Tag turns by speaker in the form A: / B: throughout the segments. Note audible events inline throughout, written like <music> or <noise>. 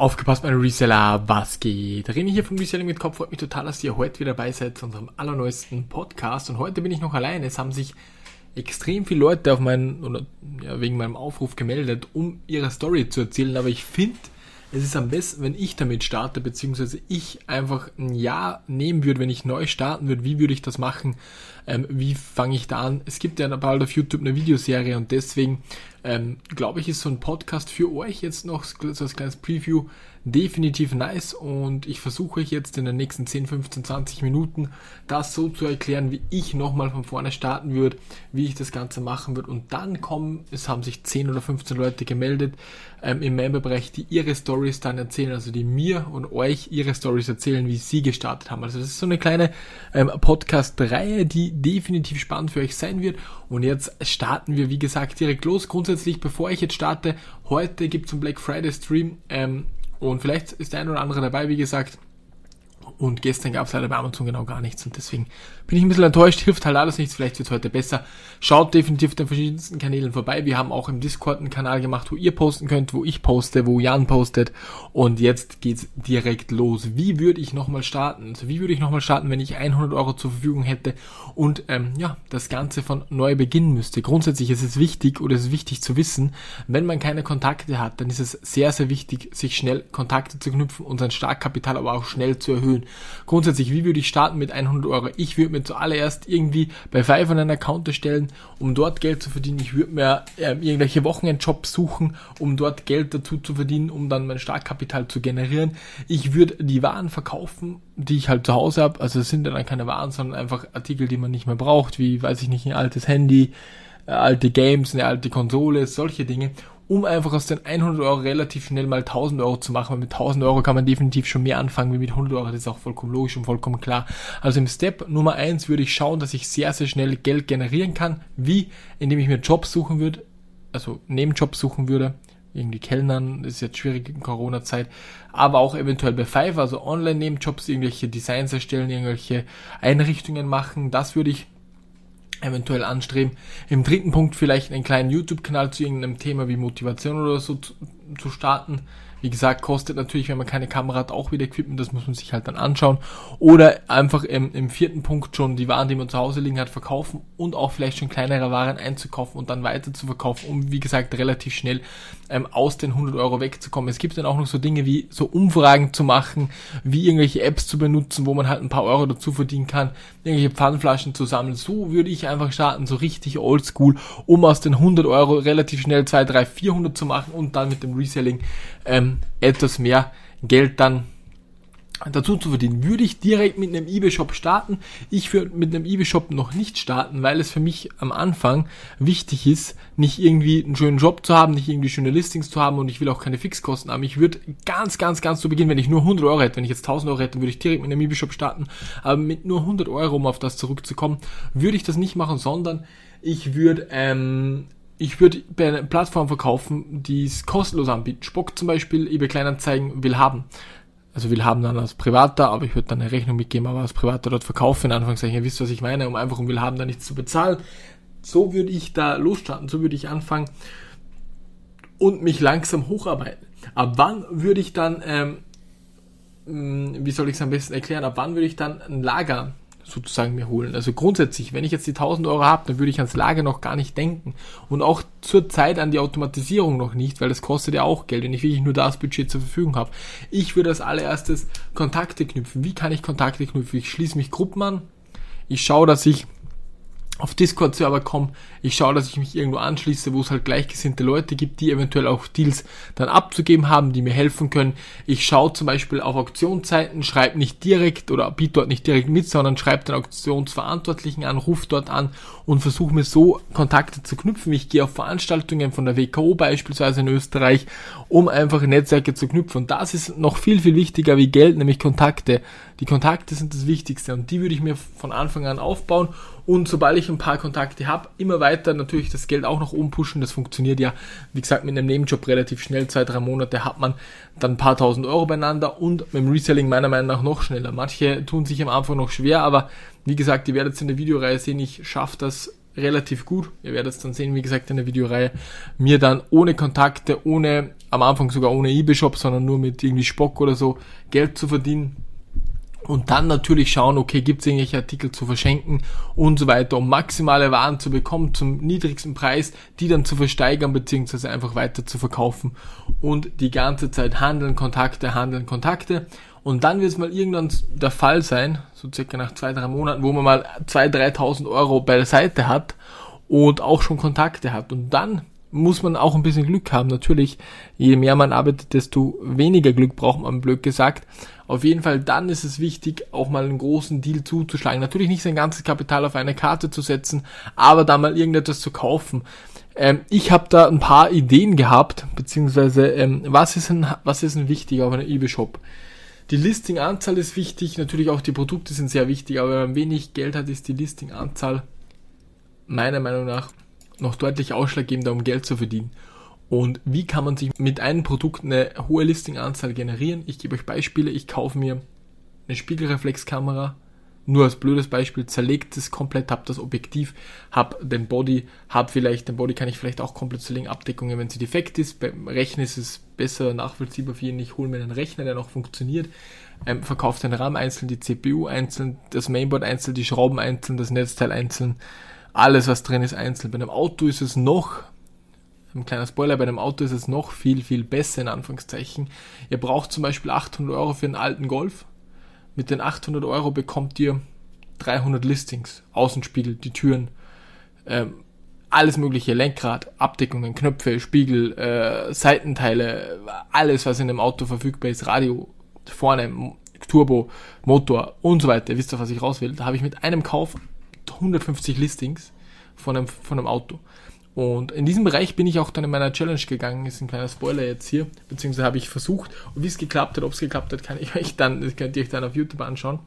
A: Aufgepasst, meine Reseller, was geht? René hier vom Reselling mit Kopf. Freut mich total, dass ihr heute wieder dabei seid zu unserem allerneuesten Podcast. Und heute bin ich noch allein. Es haben sich extrem viele Leute auf meinen, oder ja, wegen meinem Aufruf gemeldet, um ihre Story zu erzählen. Aber ich finde, es ist am besten, wenn ich damit starte, beziehungsweise ich einfach ein Jahr nehmen würde, wenn ich neu starten würde. Wie würde ich das machen? Ähm, wie fange ich da an? Es gibt ja bald auf YouTube eine Videoserie und deswegen ähm, glaube ich, ist so ein Podcast für euch jetzt noch so als kleines Preview definitiv nice und ich versuche euch jetzt in den nächsten 10, 15, 20 Minuten das so zu erklären, wie ich nochmal von vorne starten würde, wie ich das Ganze machen würde und dann kommen, es haben sich 10 oder 15 Leute gemeldet ähm, im Memberbereich, die ihre Stories dann erzählen, also die mir und euch ihre Stories erzählen, wie sie gestartet haben. Also das ist so eine kleine ähm, Podcast-Reihe, die definitiv spannend für euch sein wird und jetzt starten wir, wie gesagt, direkt los. Grundsätzlich, bevor ich jetzt starte, heute gibt es einen Black Friday Stream ähm, und vielleicht ist der ein oder andere dabei, wie gesagt. Und gestern gab es leider bei Amazon genau gar nichts und deswegen bin ich ein bisschen enttäuscht, hilft halt alles nichts, vielleicht wird es heute besser. Schaut definitiv den verschiedensten Kanälen vorbei. Wir haben auch im Discord einen Kanal gemacht, wo ihr posten könnt, wo ich poste, wo Jan postet. Und jetzt geht's direkt los. Wie würde ich nochmal starten? Also wie würde ich nochmal starten, wenn ich 100 Euro zur Verfügung hätte und ähm, ja, das Ganze von neu beginnen müsste? Grundsätzlich ist es wichtig oder es ist wichtig zu wissen, wenn man keine Kontakte hat, dann ist es sehr, sehr wichtig, sich schnell Kontakte zu knüpfen und sein Startkapital aber auch schnell zu erhöhen. Grundsätzlich, wie würde ich starten mit 100 Euro? Ich würde mir zuallererst irgendwie bei Fiverr einen Account erstellen, um dort Geld zu verdienen. Ich würde mir äh, irgendwelche Wochenendjobs suchen, um dort Geld dazu zu verdienen, um dann mein Startkapital zu generieren. Ich würde die Waren verkaufen, die ich halt zu Hause habe. Also es sind dann keine Waren, sondern einfach Artikel, die man nicht mehr braucht, wie, weiß ich nicht, ein altes Handy, äh, alte Games, eine alte Konsole, solche Dinge um einfach aus den 100 Euro relativ schnell mal 1000 Euro zu machen. Weil mit 1000 Euro kann man definitiv schon mehr anfangen wie mit 100 Euro. Das ist auch vollkommen logisch und vollkommen klar. Also im Step Nummer eins würde ich schauen, dass ich sehr, sehr schnell Geld generieren kann. Wie? Indem ich mir Jobs suchen würde, also Nebenjobs suchen würde. Irgendwie Kellnern, das ist jetzt schwierig in Corona-Zeit, aber auch eventuell bei Fiverr, also Online-Nebenjobs, irgendwelche Designs erstellen, irgendwelche Einrichtungen machen. Das würde ich eventuell anstreben. Im dritten Punkt vielleicht einen kleinen YouTube-Kanal zu irgendeinem Thema wie Motivation oder so zu, starten. Wie gesagt, kostet natürlich, wenn man keine Kamera hat, auch wieder Equipment, das muss man sich halt dann anschauen. Oder einfach im, im vierten Punkt schon die Waren, die man zu Hause liegen hat, verkaufen und auch vielleicht schon kleinere Waren einzukaufen und dann weiter zu verkaufen, um wie gesagt relativ schnell ähm, aus den 100 Euro wegzukommen. Es gibt dann auch noch so Dinge wie so Umfragen zu machen, wie irgendwelche Apps zu benutzen, wo man halt ein paar Euro dazu verdienen kann, irgendwelche Pfannflaschen zu sammeln. So würde ich einfach starten, so richtig oldschool, um aus den 100 Euro relativ schnell 2, 3, 400 zu machen und dann mit dem Reselling ähm, etwas mehr Geld dann dazu zu verdienen. Würde ich direkt mit einem eBay-Shop starten? Ich würde mit einem eBay-Shop noch nicht starten, weil es für mich am Anfang wichtig ist, nicht irgendwie einen schönen Job zu haben, nicht irgendwie schöne Listings zu haben und ich will auch keine Fixkosten haben. Ich würde ganz, ganz, ganz zu Beginn, wenn ich nur 100 Euro hätte, wenn ich jetzt 1000 Euro hätte, würde ich direkt mit einem eBay-Shop starten. Aber mit nur 100 Euro, um auf das zurückzukommen, würde ich das nicht machen, sondern ich würde ähm, ich würde bei einer Plattform verkaufen, die es kostenlos anbietet. Spock zum Beispiel, eBay Kleinanzeigen will haben. Also will haben dann als Privater, aber ich würde dann eine Rechnung mitgeben, aber als Privater dort verkaufen. In Anführungszeichen, ihr wisst, was ich meine, um einfach um will haben, da nichts zu bezahlen. So würde ich da losstarten, so würde ich anfangen und mich langsam hocharbeiten. Ab wann würde ich dann, ähm, wie soll ich es am besten erklären, ab wann würde ich dann ein Lager sozusagen mir holen. Also grundsätzlich, wenn ich jetzt die 1000 Euro habe, dann würde ich ans Lager noch gar nicht denken. Und auch zur Zeit an die Automatisierung noch nicht, weil das kostet ja auch Geld, wenn ich wirklich nur das Budget zur Verfügung habe. Ich würde als allererstes Kontakte knüpfen. Wie kann ich Kontakte knüpfen? Ich schließe mich Gruppen an. Ich schaue, dass ich auf Discord-Server komme, ich schaue, dass ich mich irgendwo anschließe, wo es halt gleichgesinnte Leute gibt, die eventuell auch Deals dann abzugeben haben, die mir helfen können. Ich schaue zum Beispiel auf Auktionszeiten, schreibe nicht direkt oder biete dort nicht direkt mit, sondern schreibe den Auktionsverantwortlichen an, rufe dort an und versuche mir so Kontakte zu knüpfen. Ich gehe auf Veranstaltungen von der WKO beispielsweise in Österreich, um einfach Netzwerke zu knüpfen. Und das ist noch viel, viel wichtiger wie Geld, nämlich Kontakte. Die Kontakte sind das Wichtigste und die würde ich mir von Anfang an aufbauen und sobald ich ein paar Kontakte habe, immer weiter natürlich das Geld auch noch umpushen. Das funktioniert ja, wie gesagt, mit einem Nebenjob relativ schnell. Zwei, drei Monate hat man dann ein paar tausend Euro beieinander und mit dem Reselling meiner Meinung nach noch schneller. Manche tun sich am Anfang noch schwer, aber wie gesagt, ihr werdet es in der Videoreihe sehen, ich schaffe das relativ gut. Ihr werdet es dann sehen, wie gesagt, in der Videoreihe. Mir dann ohne Kontakte, ohne, am Anfang sogar ohne eBay-Shop, sondern nur mit irgendwie Spock oder so Geld zu verdienen. Und dann natürlich schauen, okay, gibt es irgendwelche Artikel zu verschenken und so weiter, um maximale Waren zu bekommen zum niedrigsten Preis, die dann zu versteigern beziehungsweise einfach weiter zu verkaufen und die ganze Zeit handeln, Kontakte, handeln, Kontakte. Und dann wird es mal irgendwann der Fall sein, so circa nach zwei, drei Monaten, wo man mal 2.000, 3.000 Euro bei der Seite hat und auch schon Kontakte hat. Und dann muss man auch ein bisschen Glück haben. Natürlich, je mehr man arbeitet, desto weniger Glück braucht man, blöd gesagt. Auf jeden Fall, dann ist es wichtig, auch mal einen großen Deal zuzuschlagen. Natürlich nicht sein ganzes Kapital auf eine Karte zu setzen, aber da mal irgendetwas zu kaufen. Ähm, ich habe da ein paar Ideen gehabt, beziehungsweise ähm, was ist ein, was ist ein wichtig auf einem eBay-Shop? Die Listing-Anzahl ist wichtig, natürlich auch die Produkte sind sehr wichtig, aber wenn man wenig Geld hat, ist die Listing-Anzahl meiner Meinung nach noch deutlich ausschlaggebender, um Geld zu verdienen. Und wie kann man sich mit einem Produkt eine hohe Listing-Anzahl generieren? Ich gebe euch Beispiele. Ich kaufe mir eine Spiegelreflexkamera, nur als blödes Beispiel, zerlegt es komplett, hab das Objektiv, hab den Body, hab vielleicht, den Body kann ich vielleicht auch komplett zerlegen, Abdeckungen, wenn sie defekt ist. Beim Rechnen ist es besser nachvollziehbar für jeden. Ich hole mir einen Rechner, der noch funktioniert, ähm, verkaufe den RAM einzeln, die CPU einzeln, das Mainboard einzeln, die Schrauben einzeln, das Netzteil einzeln, alles was drin ist einzeln. Bei einem Auto ist es noch ein kleiner Spoiler, bei einem Auto ist es noch viel, viel besser in Anführungszeichen. Ihr braucht zum Beispiel 800 Euro für einen alten Golf. Mit den 800 Euro bekommt ihr 300 Listings, Außenspiegel, die Türen, ähm, alles mögliche, Lenkrad, Abdeckungen, Knöpfe, Spiegel, äh, Seitenteile, alles was in dem Auto verfügbar ist, Radio, vorne, Turbo, Motor und so weiter. Ihr wisst doch, was ich raus will. Da habe ich mit einem Kauf 150 Listings von einem, von einem Auto. Und in diesem Bereich bin ich auch dann in meiner Challenge gegangen, ist ein kleiner Spoiler jetzt hier, beziehungsweise habe ich versucht, und wie es geklappt hat, ob es geklappt hat, kann ich <laughs> euch dann, könnt ihr euch dann auf YouTube anschauen.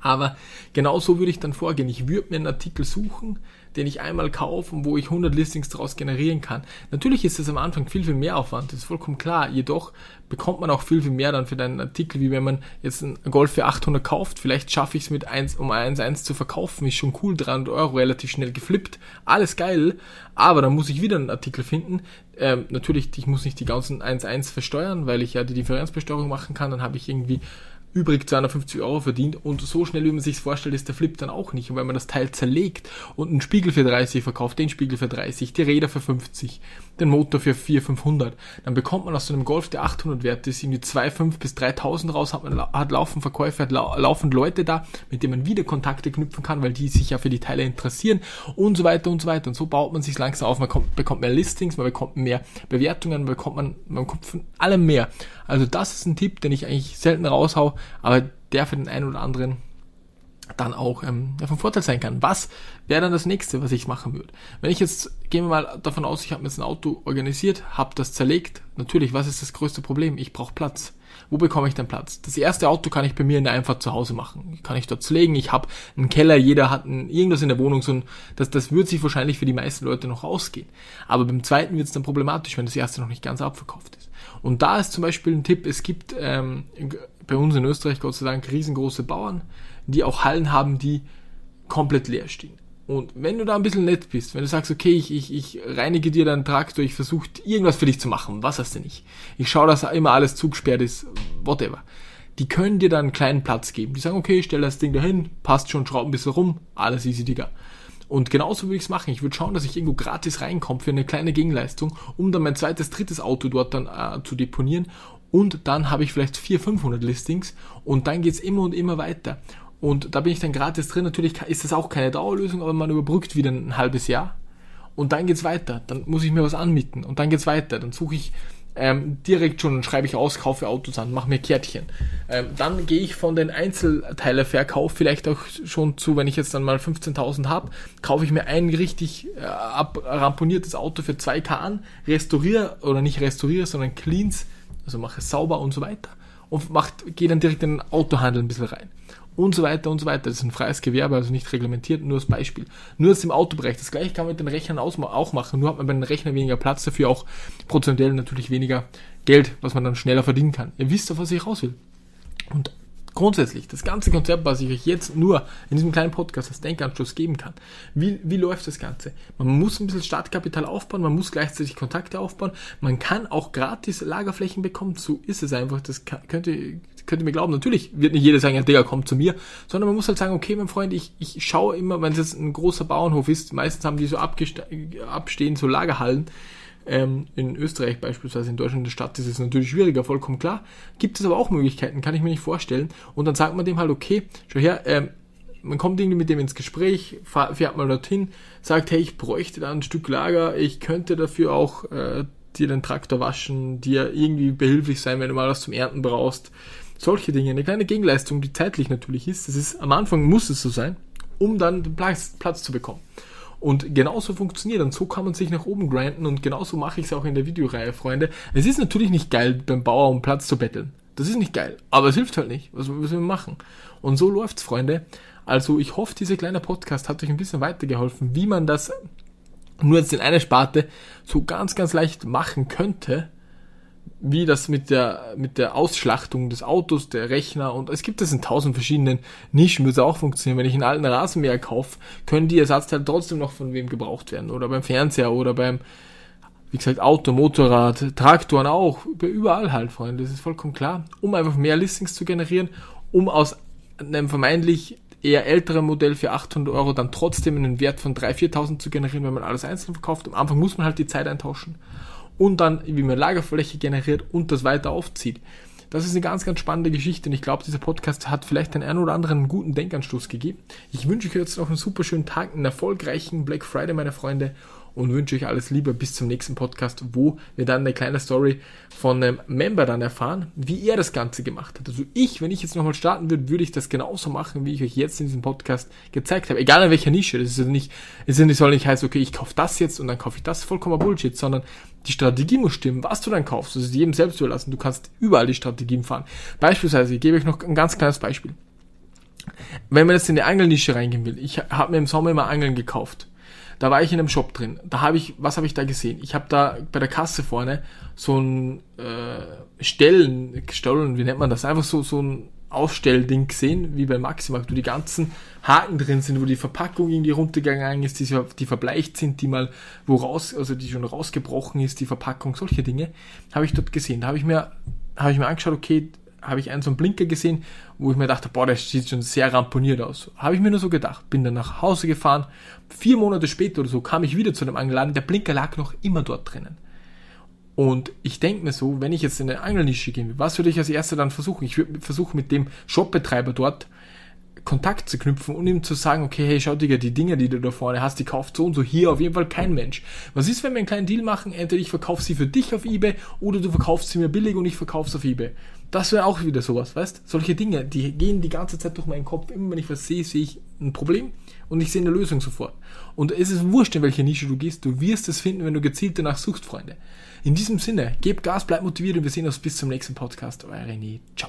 A: Aber genau so würde ich dann vorgehen. Ich würde mir einen Artikel suchen, den ich einmal kaufe und wo ich 100 Listings daraus generieren kann. Natürlich ist es am Anfang viel, viel mehr Aufwand, das ist vollkommen klar. Jedoch bekommt man auch viel, viel mehr dann für deinen Artikel, wie wenn man jetzt einen Golf für 800 kauft. Vielleicht schaffe ich es mit 1 um 1,1 zu verkaufen, ist schon cool, 300 Euro, relativ schnell geflippt, alles geil. Aber dann muss ich wieder einen Artikel finden. Ähm, natürlich, ich muss nicht die ganzen 1,1 versteuern, weil ich ja die Differenzbesteuerung machen kann. Dann habe ich irgendwie übrig 250 Euro verdient und so schnell, wie man sich vorstellt, ist der Flip dann auch nicht. Und wenn man das Teil zerlegt und einen Spiegel für 30 verkauft, den Spiegel für 30, die Räder für 50, den Motor für 400, 500, dann bekommt man aus so einem Golf, der 800 wert ist, irgendwie 2,5 bis 3000 raus, hat man hat laufend Verkäufe, hat lau laufend Leute da, mit denen man wieder Kontakte knüpfen kann, weil die sich ja für die Teile interessieren und so weiter und so weiter. Und so baut man sich langsam auf, man kommt, bekommt mehr Listings, man bekommt mehr Bewertungen, man bekommt man, man bekommt von allem mehr. Also das ist ein Tipp, den ich eigentlich selten raushau, aber der für den einen oder anderen dann auch ähm, von Vorteil sein kann. Was wäre dann das nächste, was ich machen würde? Wenn ich jetzt, gehen wir mal davon aus, ich habe mir jetzt ein Auto organisiert, habe das zerlegt. Natürlich, was ist das größte Problem? Ich brauche Platz. Wo bekomme ich denn Platz? Das erste Auto kann ich bei mir in der Einfahrt zu Hause machen. Kann ich dort zerlegen. Ich habe einen Keller, jeder hat ein, irgendwas in der Wohnung. So ein, das, das wird sich wahrscheinlich für die meisten Leute noch ausgehen. Aber beim zweiten wird es dann problematisch, wenn das erste noch nicht ganz abverkauft ist. Und da ist zum Beispiel ein Tipp, es gibt ähm, bei uns in Österreich Gott sei Dank riesengroße Bauern, die auch Hallen haben, die komplett leer stehen. Und wenn du da ein bisschen nett bist, wenn du sagst, okay, ich, ich, ich reinige dir deinen Traktor, ich versuche irgendwas für dich zu machen, was hast du nicht? Ich schaue, dass immer alles zugesperrt ist, whatever. Die können dir dann einen kleinen Platz geben. Die sagen, okay, stell das Ding dahin, passt schon, schraub ein bisschen rum, alles easy, Digga. Und genauso würde ich es machen. Ich würde schauen, dass ich irgendwo gratis reinkomme für eine kleine Gegenleistung, um dann mein zweites, drittes Auto dort dann äh, zu deponieren. Und dann habe ich vielleicht 400, 500 Listings und dann geht's immer und immer weiter. Und da bin ich dann gratis drin. Natürlich ist das auch keine Dauerlösung, aber man überbrückt wieder ein halbes Jahr. Und dann geht's weiter. Dann muss ich mir was anmieten. Und dann geht's weiter. Dann suche ich ähm, direkt schon, schreibe ich aus, kaufe Autos an, mache mir Kärtchen. Ähm, dann gehe ich von den Einzelteileverkauf vielleicht auch schon zu, wenn ich jetzt dann mal 15.000 habe, kaufe ich mir ein richtig äh, abramponiertes Auto für 2K an, restauriere oder nicht restauriere, sondern cleans, also mache es sauber und so weiter und macht, gehe dann direkt in den Autohandel ein bisschen rein und so weiter und so weiter. Das ist ein freies Gewerbe, also nicht reglementiert, nur als Beispiel. Nur als im Autobereich. Das gleiche kann man mit den Rechnern auch machen, nur hat man bei den Rechnern weniger Platz, dafür auch prozentuell natürlich weniger Geld, was man dann schneller verdienen kann. Ihr wisst, auf was ich raus will. Und Grundsätzlich, das ganze Konzept, was ich euch jetzt nur in diesem kleinen Podcast als Denkanschluss geben kann. Wie, wie läuft das Ganze? Man muss ein bisschen Startkapital aufbauen, man muss gleichzeitig Kontakte aufbauen, man kann auch gratis Lagerflächen bekommen, so ist es einfach, das könnt ihr, könnt ihr mir glauben. Natürlich wird nicht jeder sagen, ja Digga, komm zu mir, sondern man muss halt sagen, okay, mein Freund, ich, ich schaue immer, wenn es jetzt ein großer Bauernhof ist, meistens haben die so abstehen, so Lagerhallen, ähm, in Österreich beispielsweise, in Deutschland, in der Stadt ist es natürlich schwieriger, vollkommen klar. Gibt es aber auch Möglichkeiten, kann ich mir nicht vorstellen. Und dann sagt man dem halt, okay, schau her, ähm, man kommt irgendwie mit dem ins Gespräch, fährt mal dorthin, sagt, hey, ich bräuchte da ein Stück Lager, ich könnte dafür auch äh, dir den Traktor waschen, dir irgendwie behilflich sein, wenn du mal was zum Ernten brauchst. Solche Dinge. Eine kleine Gegenleistung, die zeitlich natürlich ist. Das ist, am Anfang muss es so sein, um dann den Platz, Platz zu bekommen. Und genauso funktioniert und so kann man sich nach oben grinden und genauso mache ich es auch in der Videoreihe, Freunde. Es ist natürlich nicht geil, beim Bauer um Platz zu betteln. Das ist nicht geil, aber es hilft halt nicht. Was müssen wir machen? Und so läuft's, Freunde. Also ich hoffe, dieser kleine Podcast hat euch ein bisschen weitergeholfen, wie man das nur jetzt in einer Sparte so ganz, ganz leicht machen könnte wie das mit der, mit der Ausschlachtung des Autos, der Rechner und es gibt es in tausend verschiedenen Nischen, wird es auch funktionieren. Wenn ich einen alten Rasenmäher kaufe, können die Ersatzteile trotzdem noch von wem gebraucht werden. Oder beim Fernseher oder beim, wie gesagt, Auto, Motorrad, Traktoren auch. Überall halt, Freunde. Das ist vollkommen klar. Um einfach mehr Listings zu generieren, um aus einem vermeintlich eher älteren Modell für 800 Euro dann trotzdem einen Wert von 3.000, 4.000 zu generieren, wenn man alles einzeln verkauft. Am Anfang muss man halt die Zeit eintauschen und dann, wie man Lagerfläche generiert und das weiter aufzieht. Das ist eine ganz, ganz spannende Geschichte und ich glaube, dieser Podcast hat vielleicht den einen oder anderen guten Denkanstoß gegeben. Ich wünsche euch jetzt noch einen super schönen Tag, einen erfolgreichen Black Friday, meine Freunde und wünsche euch alles Liebe bis zum nächsten Podcast, wo wir dann eine kleine Story von einem Member dann erfahren, wie er das Ganze gemacht hat. Also ich, wenn ich jetzt nochmal starten würde, würde ich das genauso machen, wie ich euch jetzt in diesem Podcast gezeigt habe. Egal in welcher Nische. Das ist ja nicht, es soll nicht heißen, okay, ich kaufe das jetzt und dann kaufe ich das. Vollkommen Bullshit, sondern die Strategie muss stimmen, was du dann kaufst. Das ist jedem selbst überlassen. Du kannst überall die Strategien fahren. Beispielsweise, ich gebe euch noch ein ganz kleines Beispiel. Wenn man jetzt in die Angelnische reingehen will, ich habe mir im Sommer immer Angeln gekauft da war ich in einem Shop drin. Da habe ich, was habe ich da gesehen? Ich habe da bei der Kasse vorne so ein äh, Stellen, Stollen, wie nennt man das? Einfach so so ein Ausstellding gesehen, wie bei Maximarkt, wo die ganzen Haken drin sind, wo die Verpackung irgendwie runtergegangen ist, die, die verbleicht sind, die mal wo raus, also die schon rausgebrochen ist, die Verpackung, solche Dinge, habe ich dort gesehen. Da habe ich mir, habe ich mir angeschaut, okay, habe ich einen so einen Blinker gesehen, wo ich mir dachte, boah, der sieht schon sehr ramponiert aus. Habe ich mir nur so gedacht. Bin dann nach Hause gefahren. Vier Monate später oder so kam ich wieder zu dem Angeladen. Der Blinker lag noch immer dort drinnen. Und ich denke mir so, wenn ich jetzt in eine Angelnische gehen will, was würde ich als erster dann versuchen? Ich würde versuchen, mit dem Shopbetreiber dort Kontakt zu knüpfen und ihm zu sagen, okay, hey, schau Digga, die Dinger, die du da vorne hast, die kauft so und so hier auf jeden Fall kein Mensch. Was ist, wenn wir einen kleinen Deal machen? Entweder ich verkaufe sie für dich auf Ebay oder du verkaufst sie mir billig und ich verkaufe sie auf Ebay. Das wäre auch wieder sowas, weißt? Solche Dinge, die gehen die ganze Zeit durch meinen Kopf. Immer wenn ich was sehe, sehe ich ein Problem und ich sehe eine Lösung sofort. Und es ist wurscht, in welche Nische du gehst, du wirst es finden, wenn du gezielt danach suchst, Freunde. In diesem Sinne, gebt Gas, bleibt motiviert und wir sehen uns bis zum nächsten Podcast. Euer René. Ciao.